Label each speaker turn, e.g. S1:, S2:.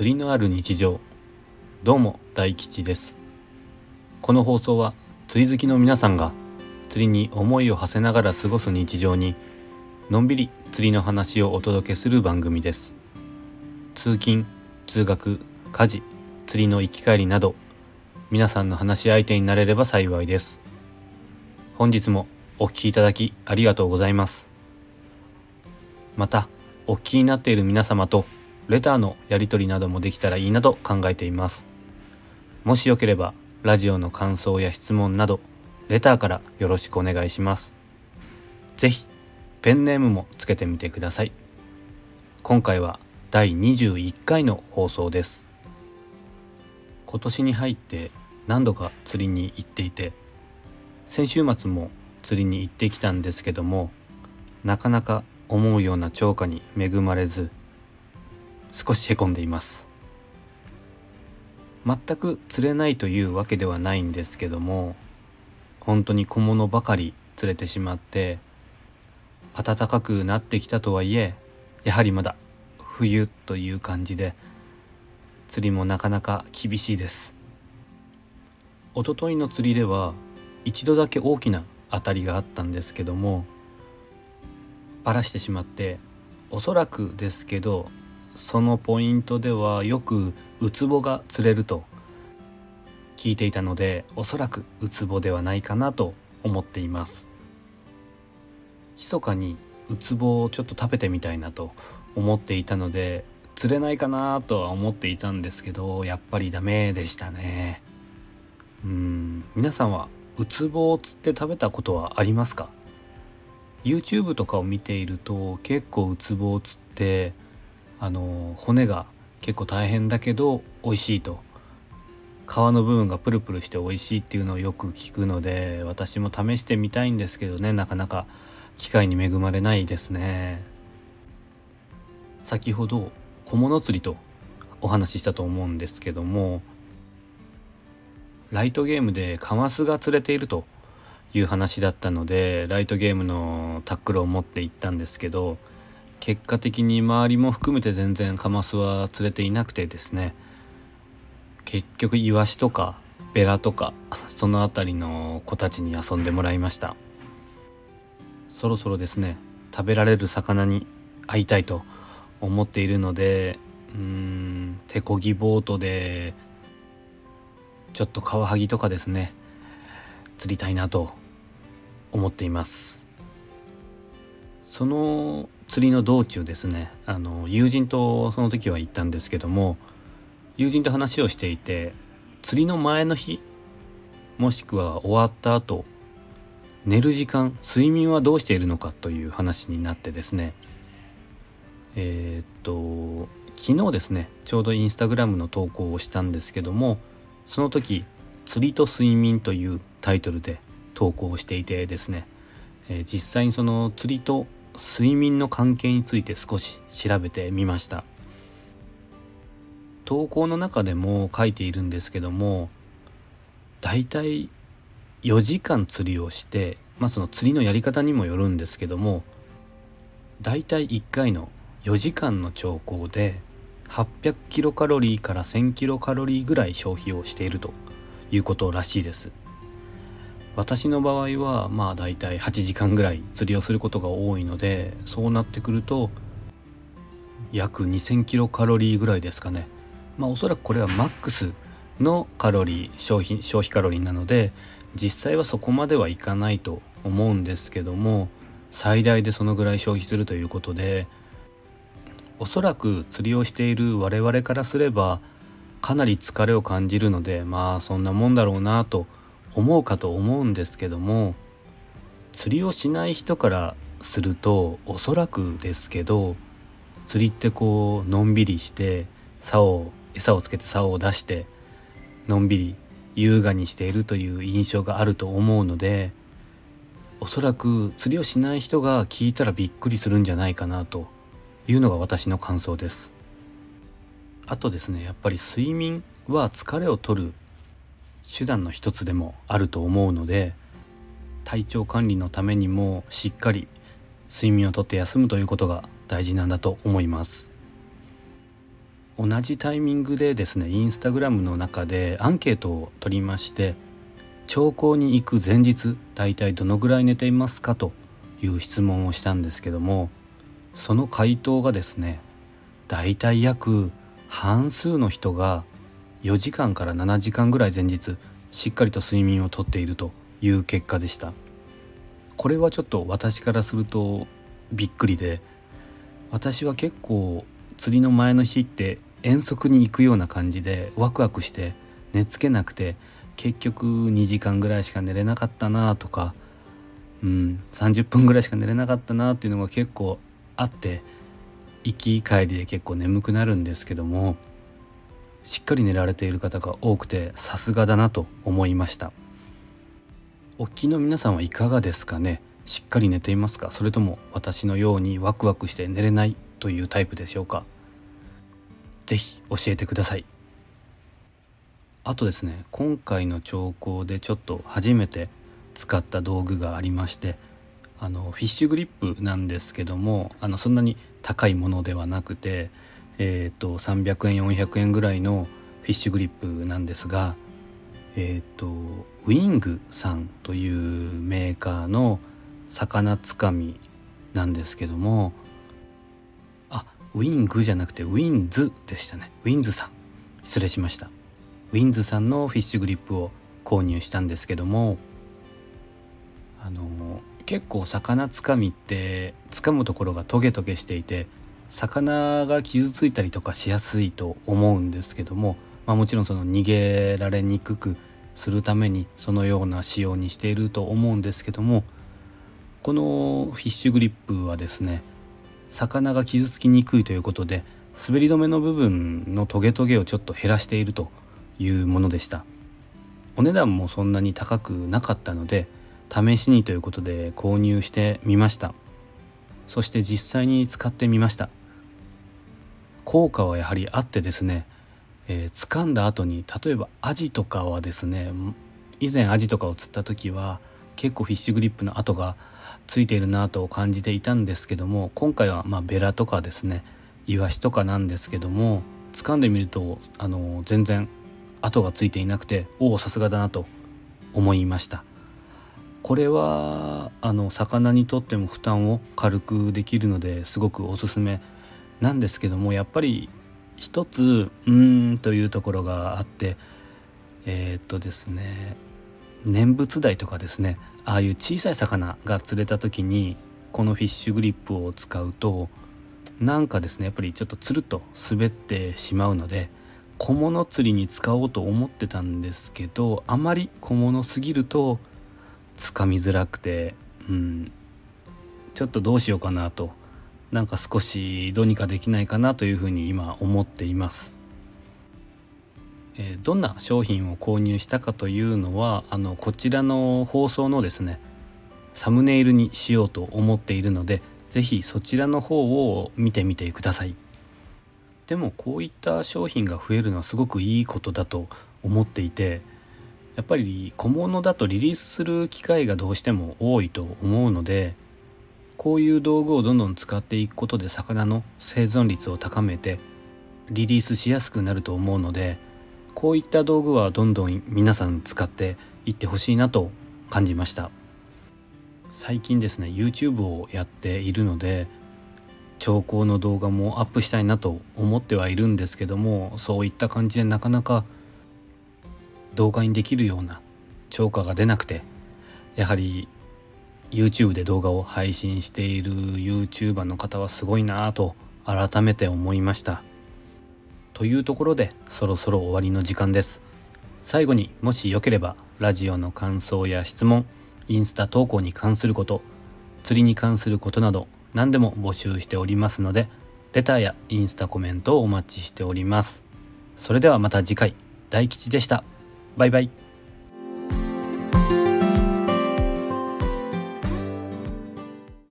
S1: 釣りのある日常。どうも大吉です。この放送は釣り好きの皆さんが釣りに思いを馳せながら過ごす日常にのんびり釣りの話をお届けする番組です。通勤通学家事釣りの行き帰りなど皆さんの話し相手になれれば幸いです。本日もお聴きいただきありがとうございます。またお聞きになっている皆様とレターのやり取りなどもできたらいいなと考えています。もしよければラジオの感想や質問などレターからよろしくお願いします。是非ペンネームもつけてみてください。今回は第21回の放送です。今年に入って何度か釣りに行っていて先週末も釣りに行ってきたんですけどもなかなか思うような超過に恵まれず少しへこんでいます。全く釣れないというわけではないんですけども本当に小物ばかり釣れてしまって暖かくなってきたとはいえやはりまだ冬という感じで釣りもなかなか厳しいです。一昨日の釣りでは一度だけ大きな当たりがあったんですけどもばらしてしまっておそらくですけどそのポイントではよくウツボが釣れると聞いていたのでおそらくウツボではないかなと思っています。密かにウツボをちょっと食べてみたいなと思っていたので釣れないかなとは思っていたんですけどやっぱりダメでしたね。うん。皆さんはウツボを釣って食べたことはありますか？YouTube とかを見ていると結構ウツボを釣ってあの骨が結構大変だけど美味しいと。皮の部分がプルプルして美味しいっていうのをよく聞くので私も試してみたいんですけどねなかなか機会に恵まれないですね。先ほど小物釣りとお話ししたと思うんですけどもライトゲームでカマスが釣れているという話だったのでライトゲームのタックルを持って行ったんですけど結果的に周りも含めて全然カマスは釣れていなくてですね。結局イワシとかベラとかその辺りの子たちに遊んでもらいました。そろそろですね食べられる魚に会いたいと思っているのでうーん手こぎボートでちょっとカワハギとかですね釣りたいなと思っています。その釣りの道中ですね。あの友人とその時は行ったんですけども友人と話をしていて釣りの前の日もしくは終わった後寝る時間睡眠はどうしているのかという話になってですね。えー、っと昨日ですねちょうどインスタグラムの投稿をしたんですけどもその時「釣りと睡眠」というタイトルで投稿していてですね、えー、実際にその釣りと睡眠の関係について少し調べてみました。投稿の中でも書いているんですけどもだいたい4時間釣りをしてまあその釣りのやり方にもよるんですけどもだいたい1回の4時間の兆候で800キロカロリーから1000キロカロリーぐらい消費をしているということらしいです。私の場合はまあだいたい8時間ぐらい釣りをすることが多いのでそうなってくると約2000キロカロリーぐらいですかね。まあおそらくこれはマックスのカロリー消費消費カロリーなので実際はそこまではいかないと思うんですけども最大でそのぐらい消費するということでおそらく釣りをしている我々からすればかなり疲れを感じるのでまあそんなもんだろうなと思うかと思うんですけども釣りをしない人からするとおそらくですけど釣りってこうのんびりして竿を餌をつけて竿を出してのんびり優雅にしているという印象があると思うのでおそらく釣りをしない人が聞いたらびっくりするんじゃないかなというのが私の感想です。あとですねやっぱり睡眠は疲れを取る手段の一つでもあると思うので体調管理のためにもしっかり睡眠をとって休むということが大事なんだと思います。同じタイミングでですねインスタグラムの中でアンケートを取りまして兆候に行く前日大体どのぐらい寝ていますか？という質問をしたんですけどもその回答がですね大体約半数の人が4時間から7時間ぐらい前日しっかりと睡眠をとっているという結果でした。これはちょっと私からするとびっくりで私は結構釣りの前の日って遠足に行くような感じでワクワクして寝つけなくて結局2時間ぐらいしか寝れなかったなとか、うん、30分ぐらいしか寝れなかったなっていうのが結構あって行き帰りで結構眠くなるんですけどもしっかり寝られている方が多くてさすがだなと思いました。お聞きの皆さんはいかがですかね？しっかり寝ていますか？それとも私のようにワクワクして寝れないというタイプでしょうか？是非教えてください。あとですね今回の兆候でちょっと初めて使った道具がありましてあのフィッシュグリップなんですけどもあのそんなに高いものではなくて、えーと、300円400円ぐらいのフィッシュグリップなんですが、えーと、ウィングさんというメーカーの魚つかみなんですけどもあウィングじゃなくてウィンズでしたね。ウィンズさん。失礼しました。ウィンズさんのフィッシュグリップを購入したんですけどもあの結構魚つかみって掴むところがトゲトゲしていて魚が傷ついたりとかしやすいと思うんですけども、まあ、もちろんその逃げられにくくするためにそのような仕様にしていると思うんですけどもこのフィッシュグリップはですね魚が傷つきにくいということで滑り止めの部分のトゲトゲをちょっと減らしているというものでした。お値段もそんなに高くなかったので試しにということで購入してみました。そして実際に使ってみました。効果はやはりあってですね、えー、掴んだ後に例えばアジとかはですね以前アジとかを釣った時は結構フィッシュグリップの跡がついているなと感じていたんですけども今回はまベラとかですねイワシとかなんですけども掴んでみるとあの全然跡がついていなくておおさすがだなと思いました。これはあの魚にとっても負担を軽くできるのですごくおすすめですなんですけどもやっぱり一つうーんというところがあってえー、っとですね念仏台とかですねああいう小さい魚が釣れた時にこのフィッシュグリップを使うとなんかですねやっぱりちょっとつるっと滑ってしまうので小物釣りに使おうと思ってたんですけどあまり小物すぎるとつかみづらくて、うん、ちょっとどうしようかなとなんか少しどうにかできないかなというふうに今思っています。えどんな商品を購入したかというのはあのこちらの放送のですねサムネイルにしようと思っているので是非そちらの方を見てみてください。でもこういった商品が増えるのはすごくいいことだと思っていてやっぱり小物だとリリースする機会がどうしても多いと思うのでこういう道具をどんどん使っていくことで魚の生存率を高めてリリースしやすくなると思うのでこういった道具はどんどん皆さん使っていってほしいなと感じました。最近ですね YouTube をやっているので兆候の動画もアップしたいなと思ってはいるんですけどもそういった感じでなかなか動画にできるような超過が出なくてやはり YouTube で動画を配信している YouTuber の方はすごいなぁと改めて思いました。というところでそろそろ終わりの時間です。最後にもしよければラジオの感想や質問インスタ投稿に関すること釣りに関することなど何でも募集しておりますのでレターやインスタコメントをお待ちしております。それではまた次回。大吉でした。バイバイ。